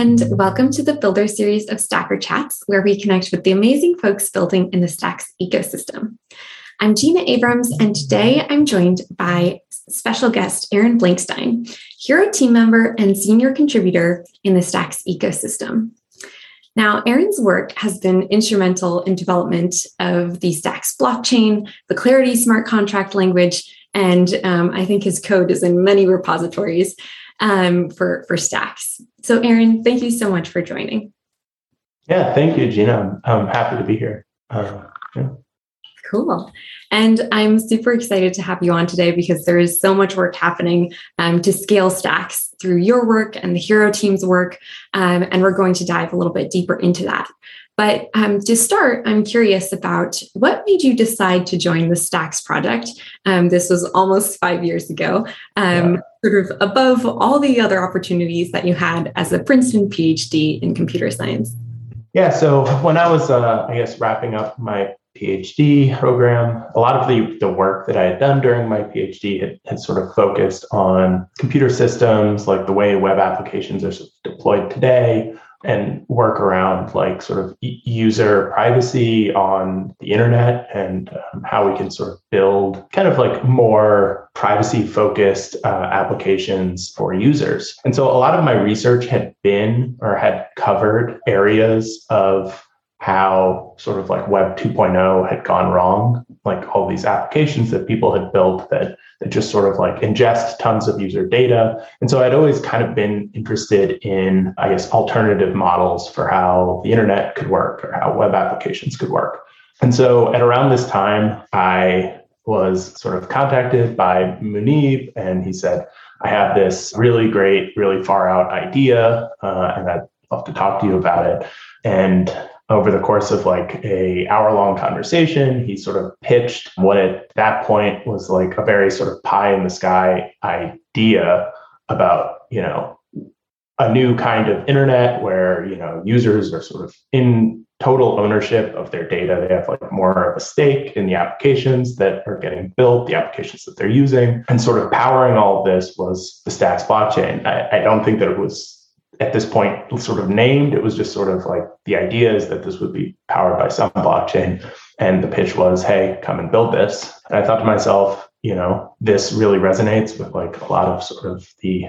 and welcome to the Builder series of Stacker Chats, where we connect with the amazing folks building in the Stacks ecosystem. I'm Gina Abrams, and today I'm joined by special guest Aaron Blankstein, Hiro team member and senior contributor in the Stacks ecosystem. Now, Aaron's work has been instrumental in development of the Stacks blockchain, the Clarity smart contract language, and um, I think his code is in many repositories um, for, for Stacks. So, Aaron, thank you so much for joining. Yeah, thank you, Gina. I'm, I'm happy to be here. Uh, yeah. Cool. And I'm super excited to have you on today because there is so much work happening um, to scale stacks through your work and the Hiro team's work. Um, and we're going to dive a little bit deeper into that. But um, to start, I'm curious about what made you decide to join the Stacks project. Um, this was almost five years ago, um, yeah. sort of above all the other opportunities that you had as a Princeton PhD in computer science. Yeah, so when I was, uh, I guess, wrapping up my PhD program, a lot of the, the work that I had done during my PhD had, had sort of focused on computer systems, like the way web applications are deployed today, and work around like sort of user privacy on the internet and um, how we can sort of build kind of like more privacy focused uh, applications for users. And so a lot of my research had been or had covered areas of how sort of like web 2.0 had gone wrong. Like all these applications that people had built that that just sort of like ingest tons of user data. And so i'd always kind of been interested in i guess alternative models for how the internet could work or how web applications could work. And so at around this time i was sort of contacted by Muneeb and he said i have this really great really far out idea uh, and i'd love to talk to you about it. And over the course of like a hour long conversation he sort of pitched what at that point was like a very sort of pie in the sky idea about you know a new kind of internet where you know users are sort of in total ownership of their data. They have like more of a stake in the applications that are getting built the applications that they're using. And sort of powering all of this was the stacks blockchain. I, I don't think that it was at this point sort of named. It was just sort of like the idea is that this would be powered by some blockchain. And the pitch was, hey, come and build this. And I thought to myself, you know, this really resonates with like a lot of sort of the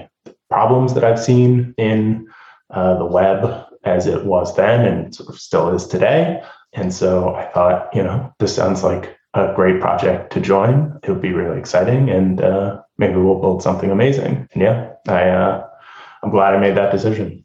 problems that I've seen in uh, the web as it was then and sort of still is today. And so I thought, you know, this sounds like a great project to join. It would be really exciting and uh, maybe we'll build something amazing. And yeah, I, uh, I'm glad I made that decision.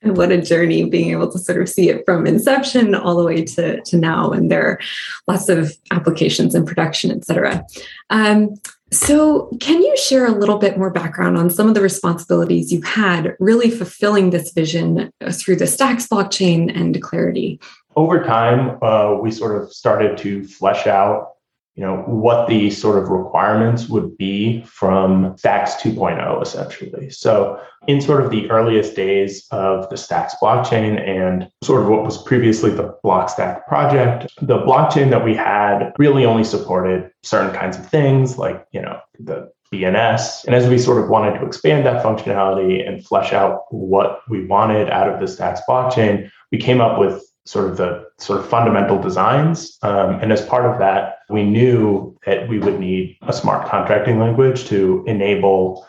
And what a journey being able to sort of see it from inception all the way to, to now. And there are lots of applications in production, et cetera. Um, so, can you share a little bit more background on some of the responsibilities you've had really fulfilling this vision through the Stacks blockchain and Clarity? Over time, uh, we sort of started to flesh out you know what the sort of requirements would be from stacks 2.0 essentially so in sort of the earliest days of the stacks blockchain and sort of what was previously the blockstack project the blockchain that we had really only supported certain kinds of things like you know the BNS. And as we sort of wanted to expand that functionality and flesh out what we wanted out of the Stacks blockchain, we came up with sort of the sort of fundamental designs. Um, and as part of that, we knew that we would need a smart contracting language to enable,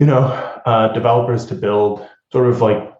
you know, uh, developers to build sort of like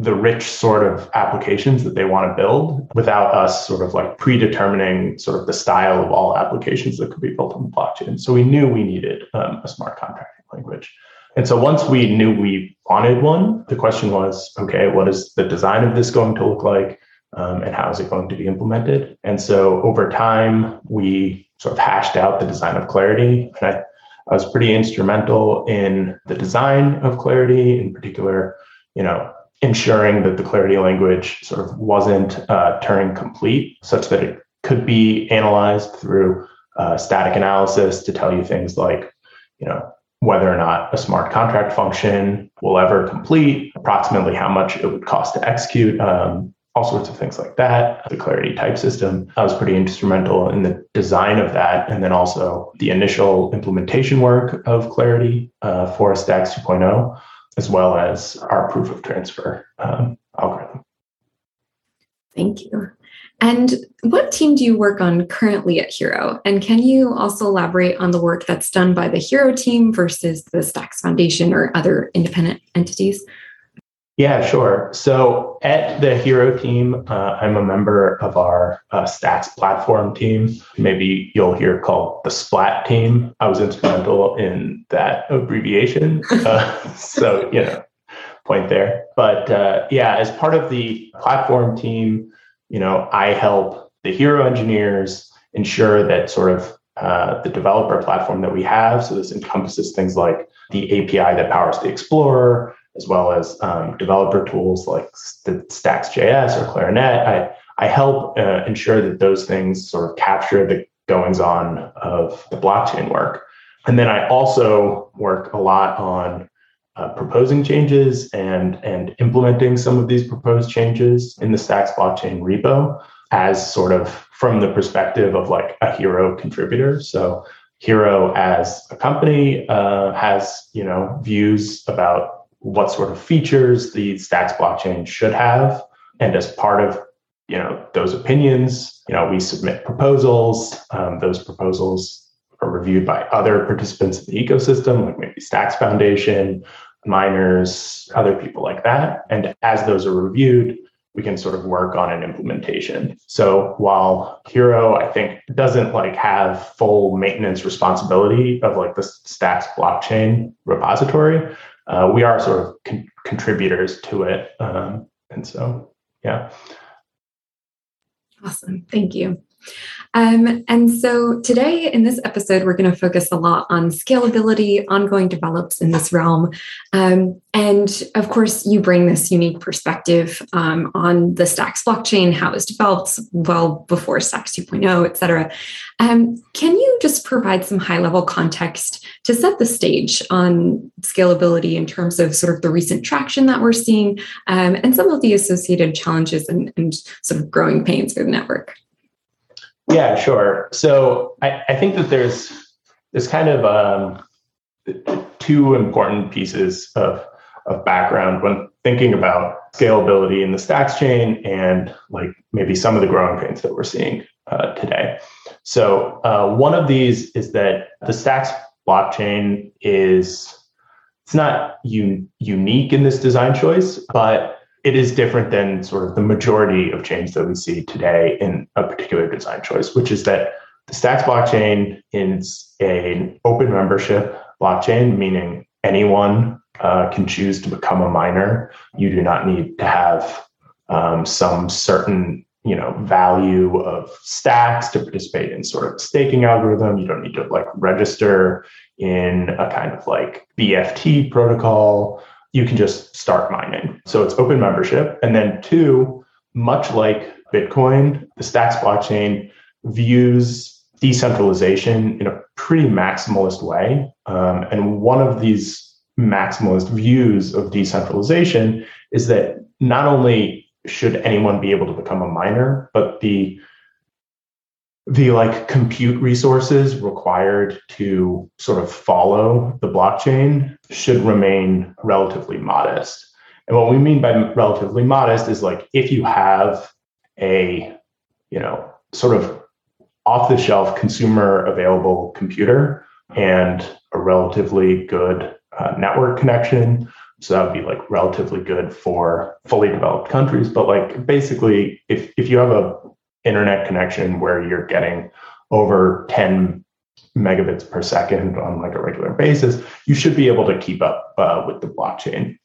the rich sort of applications that they want to build without us sort of like predetermining sort of the style of all applications that could be built on the blockchain. So we knew we needed um, a smart contracting language. And so once we knew we wanted one, the question was, okay, what is the design of this going to look like? Um, and how is it going to be implemented? And so over time, we sort of hashed out the design of Clarity. And I, I was pretty instrumental in the design of Clarity, in particular, you know, ensuring that the Clarity language sort of wasn't uh, Turing complete, such that it could be analyzed through uh, static analysis to tell you things like, you know, whether or not a smart contract function will ever complete, approximately how much it would cost to execute, um, all sorts of things like that. The Clarity type system, I was pretty instrumental in the design of that. And then also the initial implementation work of Clarity uh, for Stacks 2.0, as well as our proof of transfer um, algorithm. Thank you. And what team do you work on currently at Hiro? And can you also elaborate on the work that's done by the Hiro team versus the Stacks Foundation or other independent entities? Yeah, sure. So at the Hiro team, uh, I'm a member of our uh, Stacks platform team. Maybe you'll hear called the Splat team. I was instrumental in that abbreviation. Uh, so, you know, point there. But uh, yeah, as part of the platform team, you know, I help the Hiro engineers ensure that sort of uh, the developer platform that we have. So this encompasses things like the API that powers the Explorer, as well as um, developer tools like the Stacks.js or Clarinet. I, I help uh, ensure that those things sort of capture the goings on of the blockchain work. And then I also work a lot on uh, proposing changes and, and implementing some of these proposed changes in the Stacks blockchain repo as sort of from the perspective of like a Hiro contributor. So Hiro as a company uh, has you know views about what sort of features the Stacks blockchain should have. And as part of you know those opinions, you know we submit proposals. Um, those proposals are reviewed by other participants in the ecosystem, like maybe Stacks Foundation, miners, other people like that. And as those are reviewed, we can sort of work on an implementation. So while Hiro, I think, doesn't like have full maintenance responsibility of like the Stacks blockchain repository, uh, we are sort of con- contributors to it. Um, and so, yeah. Awesome. Thank you. Um, and so today in this episode, we're going to focus a lot on scalability, ongoing develops in this realm. Um, and of course, you bring this unique perspective um, on the Stacks blockchain, how it was developed well before Stacks 2.0, et cetera. Um, can you just provide some high level context to set the stage on scalability in terms of sort of the recent traction that we're seeing um, and some of the associated challenges and, and sort of growing pains for the network? Yeah, sure. So I, I think that there's there's kind of um, two important pieces of of background when thinking about scalability in the stacks chain and like maybe some of the growing pains that we're seeing uh, today. So uh, one of these is that the stacks blockchain is it's not un- unique in this design choice, but it is different than sort of the majority of chains that we see today in a particular design choice, which is that the Stacks blockchain is an open membership blockchain, meaning anyone uh, can choose to become a miner. You do not need to have um, some certain you know value of stacks to participate in sort of staking algorithm. You don't need to like register in a kind of like BFT protocol you can just start mining. So it's open membership. And then, two, much like Bitcoin, the Stacks blockchain views decentralization in a pretty maximalist way. Um, and one of these maximalist views of decentralization is that not only should anyone be able to become a miner, but the the like compute resources required to sort of follow the blockchain should remain relatively modest. And what we mean by relatively modest is like if you have a, you know, sort of off the shelf consumer available computer and a relatively good uh, network connection. So that would be like relatively good for fully developed countries. But like basically, if, if you have a internet connection where you're getting over 10 megabits per second on like a regular basis, you should be able to keep up uh, with the blockchain.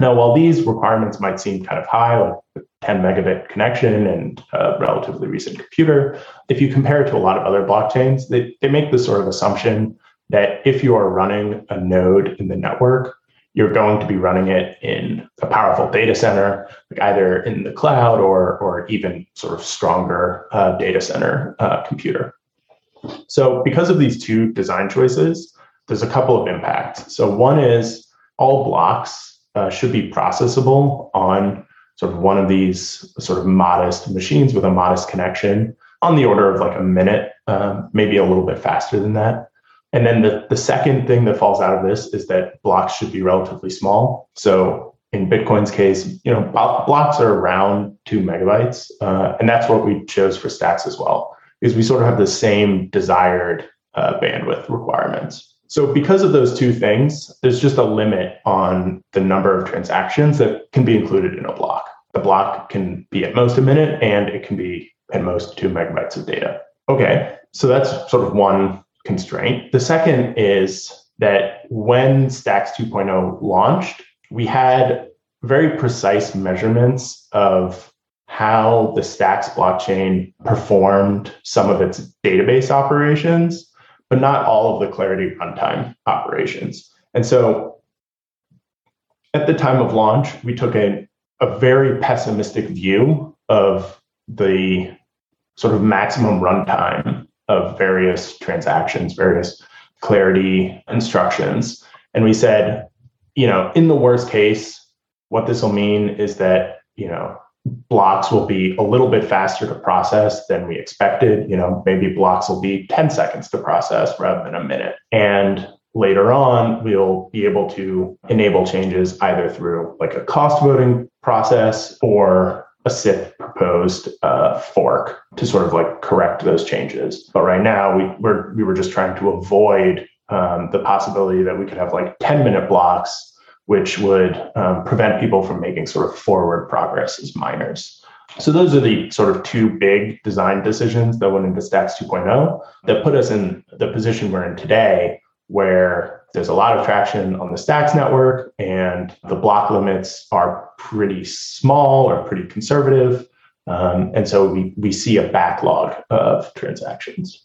Now, while these requirements might seem kind of high, like 10 megabit connection and a relatively recent computer, if you compare it to a lot of other blockchains, they, they make this sort of assumption that if you are running a node in the network, you're going to be running it in a powerful data center, like either in the cloud or, or even sort of stronger uh, data center uh, computer. So, because of these two design choices, there's a couple of impacts. So, one is all blocks uh, should be processable on sort of one of these sort of modest machines with a modest connection on the order of like a minute, um, maybe a little bit faster than that. And then the, the second thing that falls out of this is that blocks should be relatively small. So in Bitcoin's case, you know, blocks are around two megabytes, uh, and that's what we chose for Stacks as well, because we sort of have the same desired uh, bandwidth requirements. So because of those two things, there's just a limit on the number of transactions that can be included in a block. The block can be at most a minute, and it can be at most two megabytes of data. Okay, so that's sort of one constraint. The second is that when Stacks 2.0 launched, we had very precise measurements of how the Stacks blockchain performed some of its database operations, but not all of the Clarity runtime operations. And so at the time of launch, we took a, a very pessimistic view of the sort of maximum runtime of various transactions, various clarity instructions. And we said, you know, in the worst case, what this will mean is that, you know, blocks will be a little bit faster to process than we expected. You know, maybe blocks will be 10 seconds to process rather than a minute. And later on, we'll be able to enable changes either through like a cost voting process or a SIP proposed uh, fork to sort of like correct those changes. But right now, we we're, we were just trying to avoid um, the possibility that we could have like 10 minute blocks, which would um, prevent people from making sort of forward progress as miners. So those are the sort of two big design decisions that went into Stacks 2.0 that put us in the position we're in today, where there's a lot of traction on the Stacks network, and the block limits are pretty small or pretty conservative. Um, and so we, we see a backlog of transactions.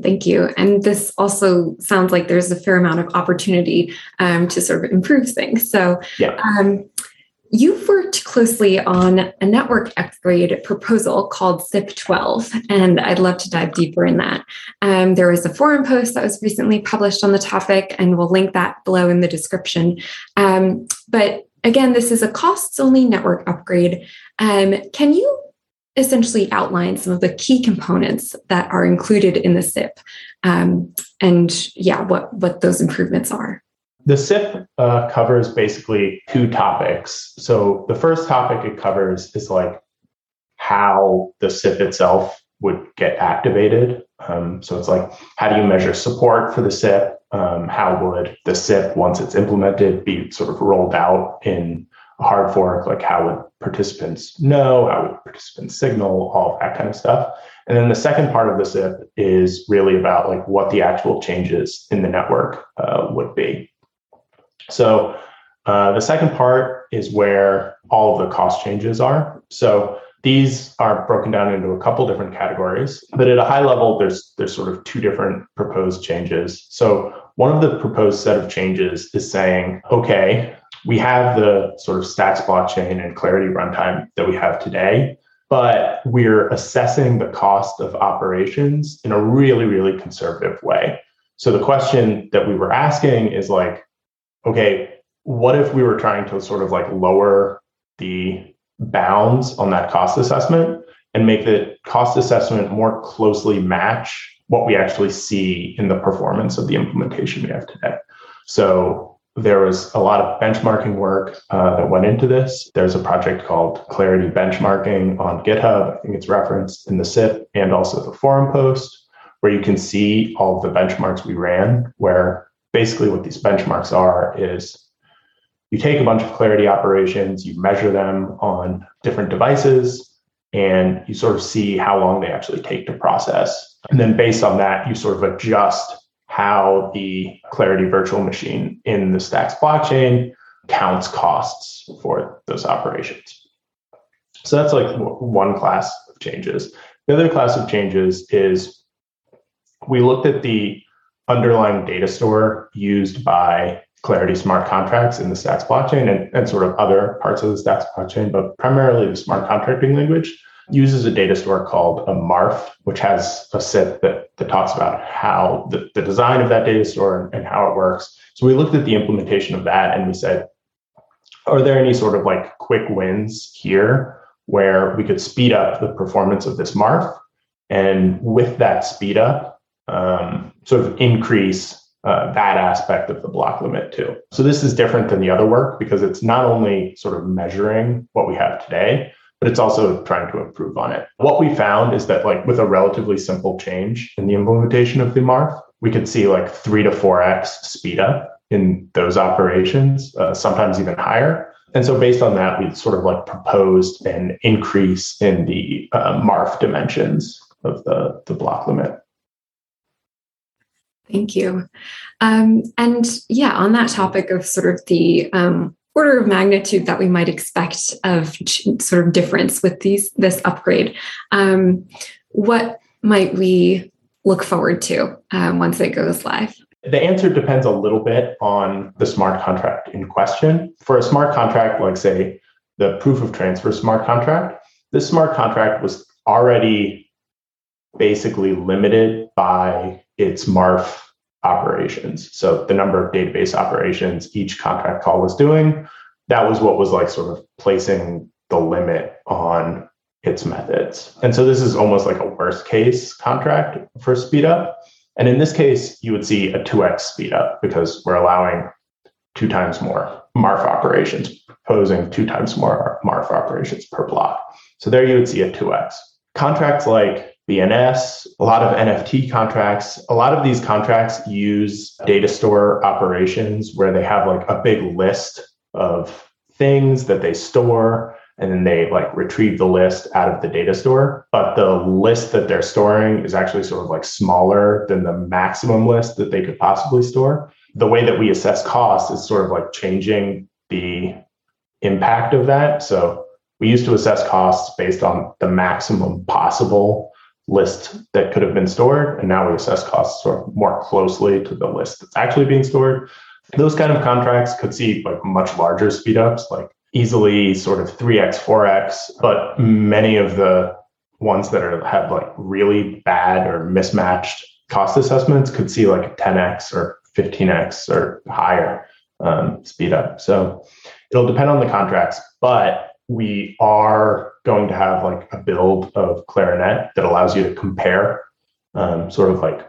Thank you. And this also sounds like there's a fair amount of opportunity um, to sort of improve things. So, yeah. Um, You've worked closely on a network upgrade proposal called SIP 12, and I'd love to dive deeper in that. Um, there was a forum post that was recently published on the topic, and we'll link that below in the description. Um, but again, this is a costs only network upgrade. Um, can you essentially outline some of the key components that are included in the SIP um, and, yeah, what, what those improvements are? The SIP uh, covers basically two topics. So the first topic it covers is like how the SIP itself would get activated. Um, so it's like how do you measure support for the SIP? Um, how would the SIP, once it's implemented, be sort of rolled out in a hard fork? Like how would participants know? How would participants signal? All that kind of stuff. And then the second part of the SIP is really about like what the actual changes in the network uh, would be. So uh, the second part is where all of the cost changes are. So these are broken down into a couple different categories, but at a high level, there's there's sort of two different proposed changes. So one of the proposed set of changes is saying, okay, we have the sort of Stacks blockchain and Clarity runtime that we have today, but we're assessing the cost of operations in a really, really conservative way. So the question that we were asking is like, okay, what if we were trying to sort of like lower the bounds on that cost assessment and make the cost assessment more closely match what we actually see in the performance of the implementation we have today. So there was a lot of benchmarking work uh, that went into this. There's a project called Clarity Benchmarking on GitHub. I think it's referenced in the SIP and also the forum post, where you can see all the benchmarks we ran, where basically what these benchmarks are is you take a bunch of clarity operations, you measure them on different devices, and you sort of see how long they actually take to process. And then based on that, you sort of adjust how the Clarity virtual machine in the Stacks blockchain counts costs for those operations. So that's like one class of changes. The other class of changes is we looked at the underlying data store used by Clarity smart contracts in the Stacks blockchain and, and sort of other parts of the Stacks blockchain, but primarily the smart contracting language uses a data store called a MARF, which has a SIP that, that talks about how the, the design of that data store and, and how it works. So we looked at the implementation of that and we said, are there any sort of like quick wins here where we could speed up the performance of this marf and with that speed up um, sort of increase uh, that aspect of the block limit too so this is different than the other work because it's not only sort of measuring what we have today but it's also trying to improve on it what we found is that like with a relatively simple change in the implementation of the marf we could see like three to four x speed up in those operations, uh, sometimes even higher. And so, based on that, we sort of like proposed an increase in the uh, MARF dimensions of the, the block limit. Thank you. Um, and yeah, on that topic of sort of the um, order of magnitude that we might expect of sort of difference with these this upgrade, um, what might we look forward to um, once it goes live? The answer depends a little bit on the smart contract in question. For a smart contract, like say the proof of transfer smart contract, this smart contract was already basically limited by its MARF operations. So the number of database operations each contract call was doing, that was what was like sort of placing the limit on its methods. And so this is almost like a worst case contract for speed up. And in this case, you would see a 2x speed up because we're allowing two times more MARF operations, proposing two times more MARF operations per block. So there you would see a 2x. Contracts like BNS, a lot of NFT contracts, a lot of these contracts use data store operations where they have like a big list of things that they store and then they like retrieve the list out of the data store. But the list that they're storing is actually sort of like smaller than the maximum list that they could possibly store. The way that we assess cost is sort of like changing the impact of that. So we used to assess costs based on the maximum possible list that could have been stored. And now we assess costs sort of more closely to the list that's actually being stored. Those kind of contracts could see like much larger speedups, like easily sort of 3x, 4x, but many of the ones that are have like really bad or mismatched cost assessments could see like 10x or 15x or higher um, speed up. So it'll depend on the contracts, but we are going to have like a build of Clarinet that allows you to compare um, sort of like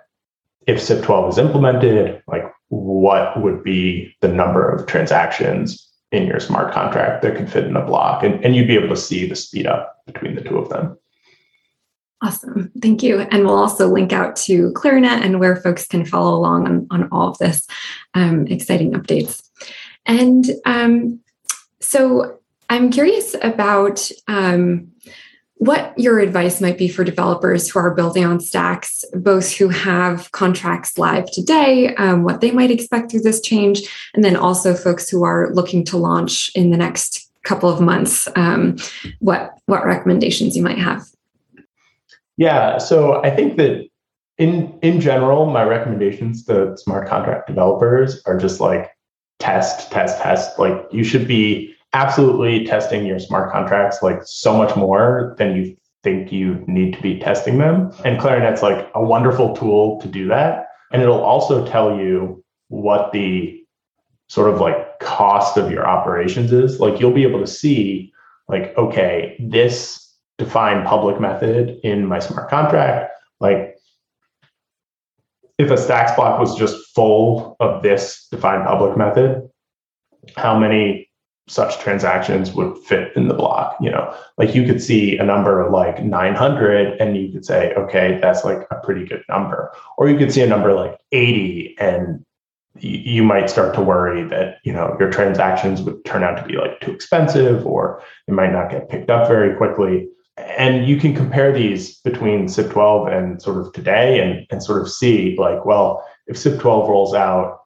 if SIP12 is implemented, like what would be the number of transactions in your smart contract that could fit in a block? And, and you'd be able to see the speed up between the two of them. Awesome. Thank you. And we'll also link out to clarinet and where folks can follow along on, on all of this um, exciting updates. And um, so i'm curious about um, what your advice might be for developers who are building on stacks, both who have contracts live today, um, what they might expect through this change, and then also folks who are looking to launch in the next couple of months. Um, what what recommendations you might have? Yeah, so I think that in in general, my recommendations to smart contract developers are just like test, test, test. Like you should be absolutely testing your smart contracts like so much more than you think you need to be testing them. And Clarinet's like a wonderful tool to do that. And it'll also tell you what the sort of like cost of your operations is. Like you'll be able to see, like, okay, this defined public method in my smart contract, like if a stacks block was just full of this defined public method, how many such transactions would fit in the block you know? Like you could see a number like 900 and you could say okay that's like a pretty good number. Or you could see a number like 80 and you might start to worry that you know your transactions would turn out to be like too expensive or it might not get picked up very quickly. And you can compare these between SIP12 and sort of today and, and sort of see like well if SIP12 rolls out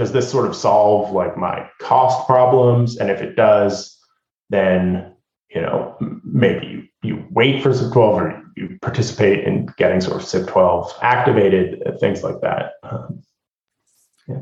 does this sort of solve like my cost problems? And if it does, then you know maybe you, you wait for SIP 12 or you participate in getting sort of SIP 12 activated, uh, things like that. Um, yeah.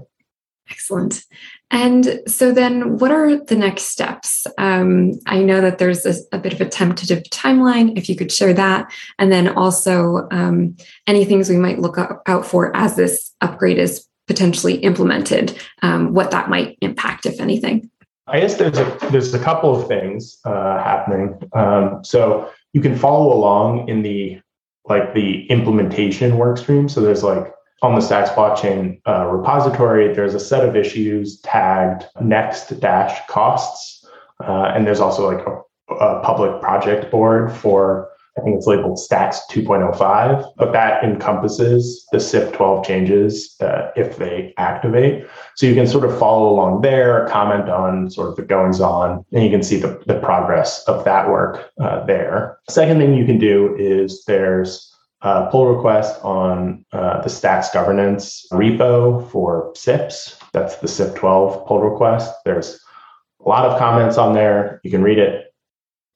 Excellent. And so then, what are the next steps? Um, I know that there's a, a, bit of a tentative timeline, if you could share that. And then also um, any things we might look out for as this upgrade is potentially implemented, um, what that might impact, if anything. I guess there's a there's a couple of things uh, happening. Um, so you can follow along in the like the implementation work stream. So there's like on the Stacks blockchain uh, repository, there's a set of issues tagged next dash costs, uh, and there's also like a, a public project board for I think it's labeled Stacks 2.05, but that encompasses the SIP 12 changes uh, if they activate. So you can sort of follow along there, comment on sort of the goings on, and you can see the, the progress of that work uh, there. Second thing you can do is there's a pull request on uh, the Stacks governance repo for SIPs. That's the SIP 12 pull request. There's a lot of comments on there. You can read it,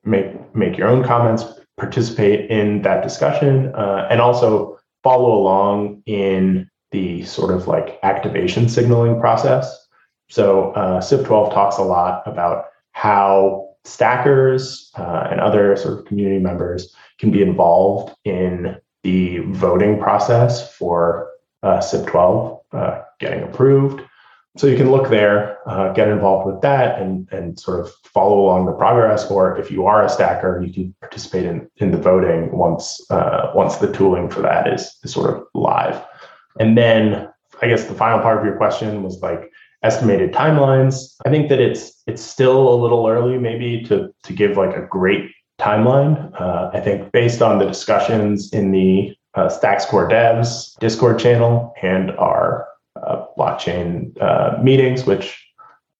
make make your own comments participate in that discussion uh, and also follow along in the sort of like activation signaling process. So uh, SIP12 talks a lot about how stackers uh, and other sort of community members can be involved in the voting process for uh, SIP12 uh, getting approved so you can look there, uh, get involved with that, and and sort of follow along the progress. Or if you are a stacker, you can participate in in the voting once uh, once the tooling for that is, is sort of live. And then I guess the final part of your question was like estimated timelines. I think that it's it's still a little early, maybe to to give like a great timeline. Uh, I think based on the discussions in the uh, Stacks Core Devs Discord channel and our uh, blockchain uh, meetings, which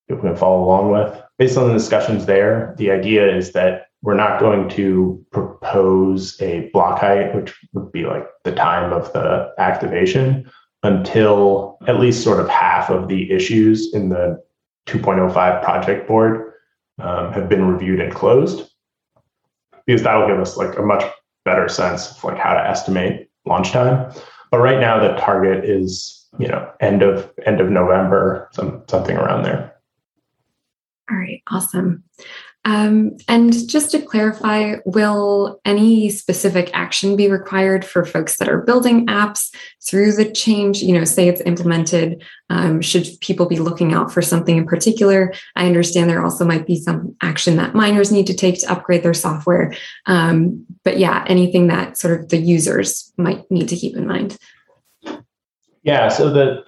you can follow along with. Based on the discussions there, the idea is that we're not going to propose a block height, which would be like the time of the activation, until at least sort of half of the issues in the 2.05 project board um, have been reviewed and closed, because that'll give us like a much better sense of like how to estimate launch time. But right now, the target is you know end of end of November, some something around there. All right, awesome. Um, and just to clarify, will any specific action be required for folks that are building apps through the change? You know, say it's implemented. Um, should people be looking out for something in particular? I understand there also might be some action that miners need to take to upgrade their software. Um, but yeah, anything that sort of the users might need to keep in mind. Yeah, so the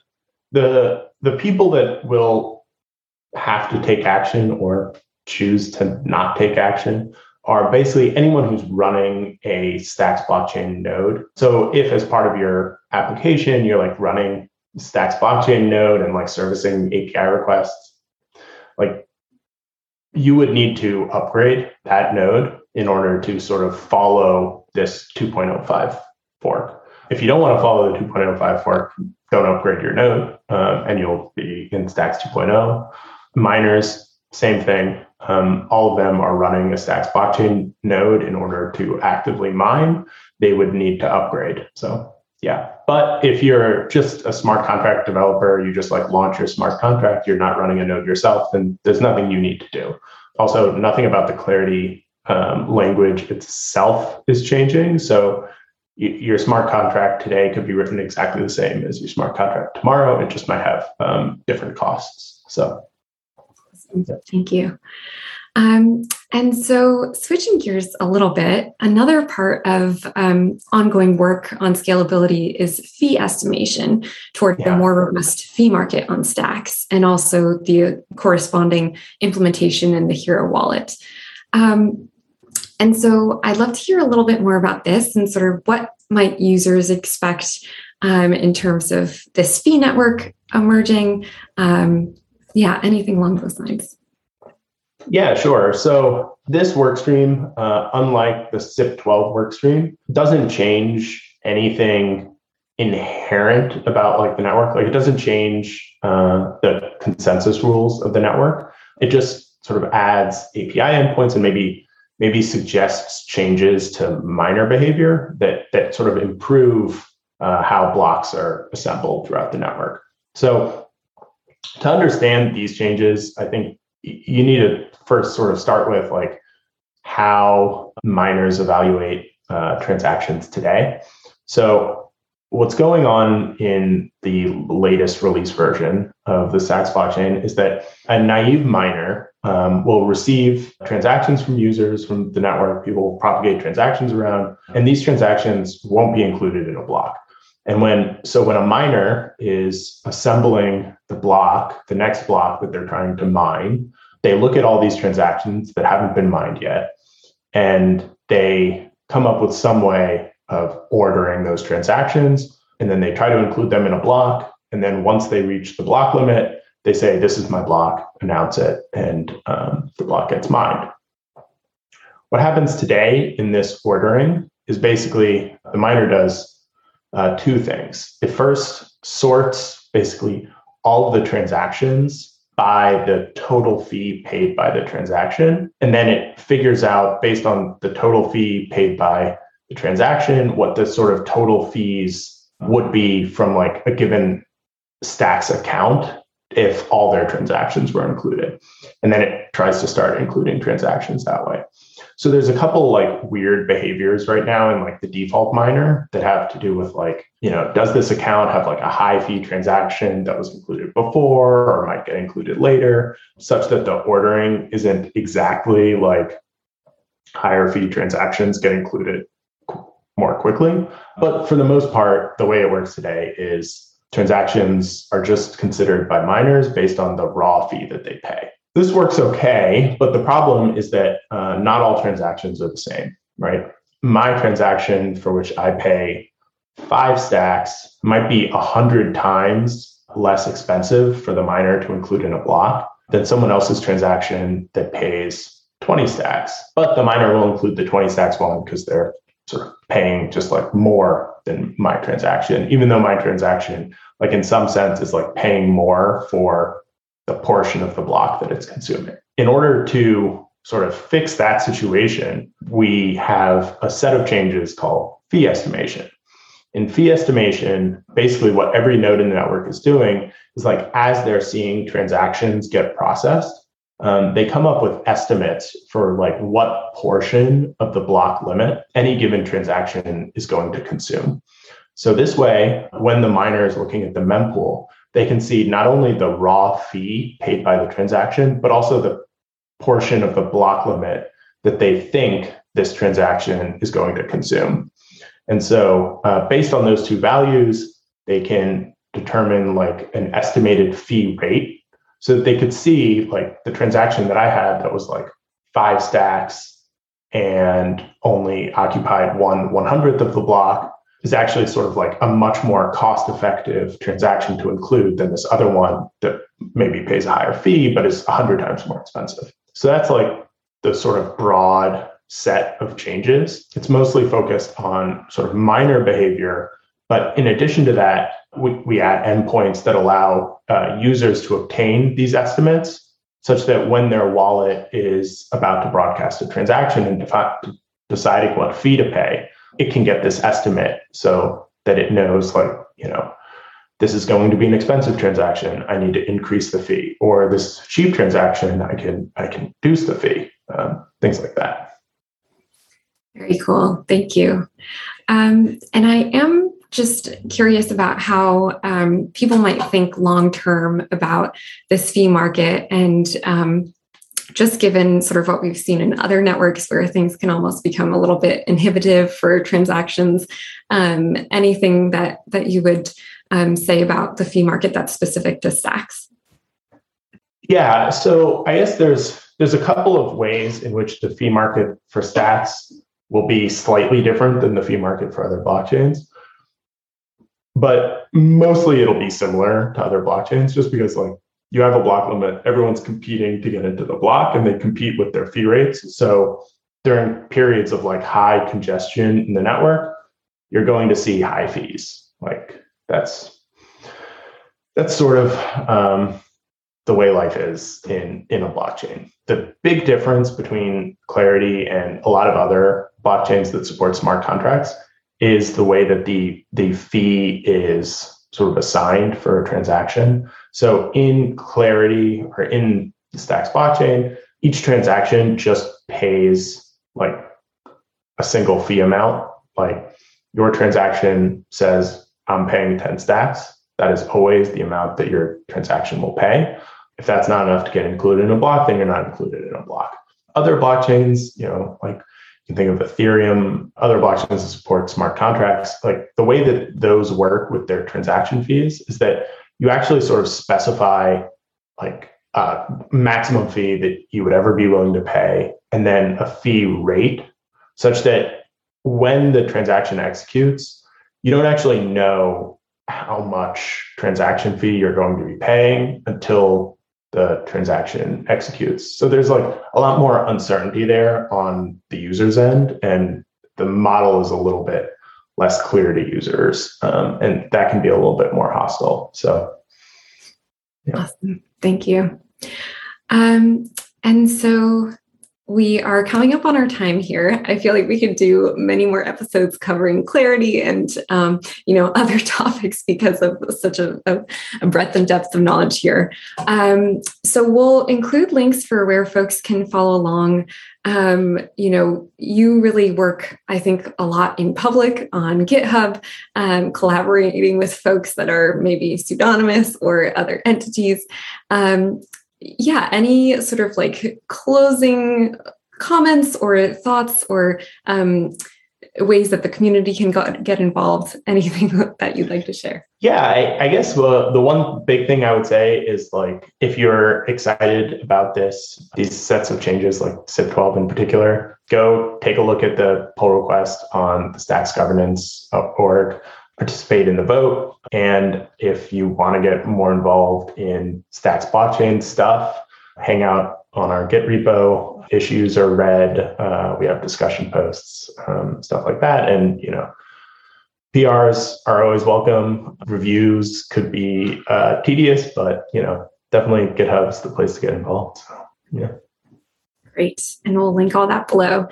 the the people that will have to take action or choose to not take action are basically anyone who's running a Stacks blockchain node. So if as part of your application you're like running Stacks blockchain node and like servicing API requests, like you would need to upgrade that node in order to sort of follow this 2.05 fork. If you don't want to follow the 2.05 fork, don't upgrade your node um, and you'll be in Stacks 2.0. Miners, same thing. Um, all of them are running a Stacks blockchain node in order to actively mine. They would need to upgrade. So yeah. But if you're just a smart contract developer, you just like launch your smart contract, you're not running a node yourself, then there's nothing you need to do. Also, nothing about the Clarity um, language itself is changing. So your smart contract today could be written exactly the same as your smart contract tomorrow. It just might have um, different costs. So, thank you. Um, and so, switching gears a little bit, another part of um, ongoing work on scalability is fee estimation toward yeah. the more robust fee market on Stacks, and also the corresponding implementation in the Hiro wallet. Um, and so I'd love to hear a little bit more about this and sort of what might users expect um, in terms of this fee network emerging. Um, yeah, anything along those lines. Yeah, sure. So this workstream, uh, unlike the SIP12 workstream, doesn't change anything inherent about like the network. Like it doesn't change uh, the consensus rules of the network. It just sort of adds API endpoints and maybe maybe suggests changes to miner behavior that that sort of improve uh, how blocks are assembled throughout the network. So to understand these changes, I think you need to first sort of start with like how miners evaluate uh, transactions today. So what's going on in the latest release version of the Stacks blockchain is that a naive miner um, will receive transactions from users from the network. People will propagate transactions around, and these transactions won't be included in a block. And when so when a miner is assembling the block, the next block that they're trying to mine, they look at all these transactions that haven't been mined yet, and they come up with some way of ordering those transactions. And then they try to include them in a block. And then once they reach the block limit, they say, This is my block, announce it, and um, the block gets mined. What happens today in this ordering is basically the miner does uh, two things. It first sorts basically all of the transactions by the total fee paid by the transaction. And then it figures out based on the total fee paid by the transaction, what the sort of total fees would be from like a given stacks account if all their transactions were included. And then it tries to start including transactions that way. So there's a couple like weird behaviors right now in like the default miner that have to do with like, you know, does this account have like a high fee transaction that was included before or might get included later, such that the ordering isn't exactly like higher fee transactions get included more quickly. But for the most part, the way it works today is transactions are just considered by miners based on the raw fee that they pay. This works okay, but the problem is that uh, not all transactions are the same, right? My transaction for which I pay five stacks might be a hundred times less expensive for the miner to include in a block than someone else's transaction that pays 20 stacks. But the miner will include the 20 stacks one because they're sort of paying just like more than my transaction, even though my transaction, like in some sense, is like paying more for the portion of the block that it's consuming. In order to sort of fix that situation, we have a set of changes called fee estimation. In fee estimation, basically what every node in the network is doing is like as they're seeing transactions get processed, um, they come up with estimates for like what portion of the block limit any given transaction is going to consume. So this way, when the miner is looking at the mempool, they can see not only the raw fee paid by the transaction, but also the portion of the block limit that they think this transaction is going to consume. And so, uh, based on those two values, they can determine like an estimated fee rate so that they could see like the transaction that I had that was like five stacks and only occupied one one hundredth of the block is actually sort of like a much more cost effective transaction to include than this other one that maybe pays a higher fee but is 100 times more expensive. So that's like the sort of broad set of changes. It's mostly focused on sort of miner behavior. But in addition to that, we, we add endpoints that allow uh, users to obtain these estimates such that when their wallet is about to broadcast a transaction and defi- deciding what fee to pay, it can get this estimate so that it knows, like, you know, this is going to be an expensive transaction. I need to increase the fee, or this cheap transaction, I can I can reduce the fee. Um, things like that. Very cool. Thank you. Um, and I am just curious about how um, people might think long term about this fee market and um, just given sort of what we've seen in other networks where things can almost become a little bit inhibitive for transactions um, anything that that you would um, say about the fee market that's specific to stacks yeah so i guess there's there's a couple of ways in which the fee market for stacks will be slightly different than the fee market for other blockchains but mostly it'll be similar to other blockchains just because like you have a block limit. Everyone's competing to get into the block and they compete with their fee rates. So during periods of like high congestion in the network you're going to see high fees. Like that's that's sort of um, the way life is in in a blockchain. The big difference between clarity and a lot of other blockchains that support smart contracts is the way that the the fee is sort of assigned for a transaction. So in Clarity or in the Stacks blockchain, each transaction just pays like a single fee amount. Like your transaction says I'm paying 10 stacks, that is always the amount that your transaction will pay. If that's not enough to get included in a block, then you're not included in a block. Other blockchains, you know, like you can think of Ethereum, other blockchains that support smart contracts. Like the way that those work with their transaction fees is that you actually sort of specify like a maximum fee that you would ever be willing to pay, and then a fee rate such that when the transaction executes, you don't actually know how much transaction fee you're going to be paying until the transaction executes. So there's like a lot more uncertainty there on the user's end, and the model is a little bit less clear to users, um, and that can be a little bit more hostile. So, yeah. awesome, thank you. Um, and so we are coming up on our time here. I feel like we could do many more episodes covering clarity and um, you know other topics because of such a, a, breadth and depth of knowledge here. Um, so we'll include links for where folks can follow along. Um, you know, you really work, I think, a lot in public on GitHub, um, collaborating with folks that are maybe pseudonymous or other entities. Yeah, any sort of like closing comments or thoughts or um, ways that the community can go, get involved? Anything that you'd like to share? Yeah, I, I guess well, the one big thing I would say is like if you're excited about this, these sets of changes, like SIP 12 in particular, go take a look at the pull request on the Stacks governance org participate in the vote. And if you want to get more involved in Stacks blockchain stuff, hang out on our Git repo. Issues are read. Uh, we have discussion posts, um, stuff like that. And, you know, PRs are always welcome. Reviews could be uh, tedious, but, you know, definitely GitHub's the place to get involved. So, yeah great. And we'll link all that below.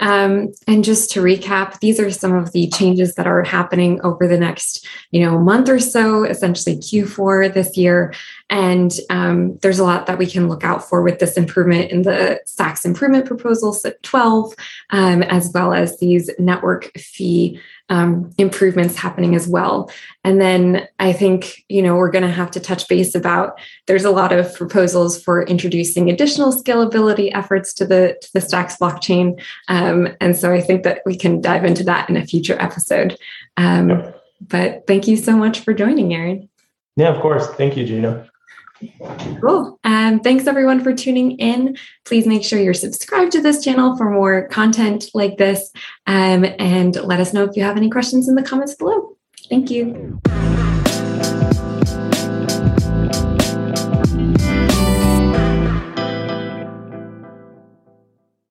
Um, and just to recap, these are some of the changes that are happening over the next, you know, month or so, essentially Q4 this year. And um, there's a lot that we can look out for with this improvement in the Stacks improvement proposal, SIP 12, um, as well as these network fee um, improvements happening as well. And then I think, you know, we're going to have to touch base about there's a lot of proposals for introducing additional scalability efforts to the, to the Stacks blockchain. Um, and so I think that we can dive into that in a future episode. Um, yep. But thank you so much for joining, Aaron. Yeah, of course. Thank you, Gina. Cool. Um, thanks everyone for tuning in. Please make sure you're subscribed to this channel for more content like this. Um, and let us know if you have any questions in the comments below. Thank you.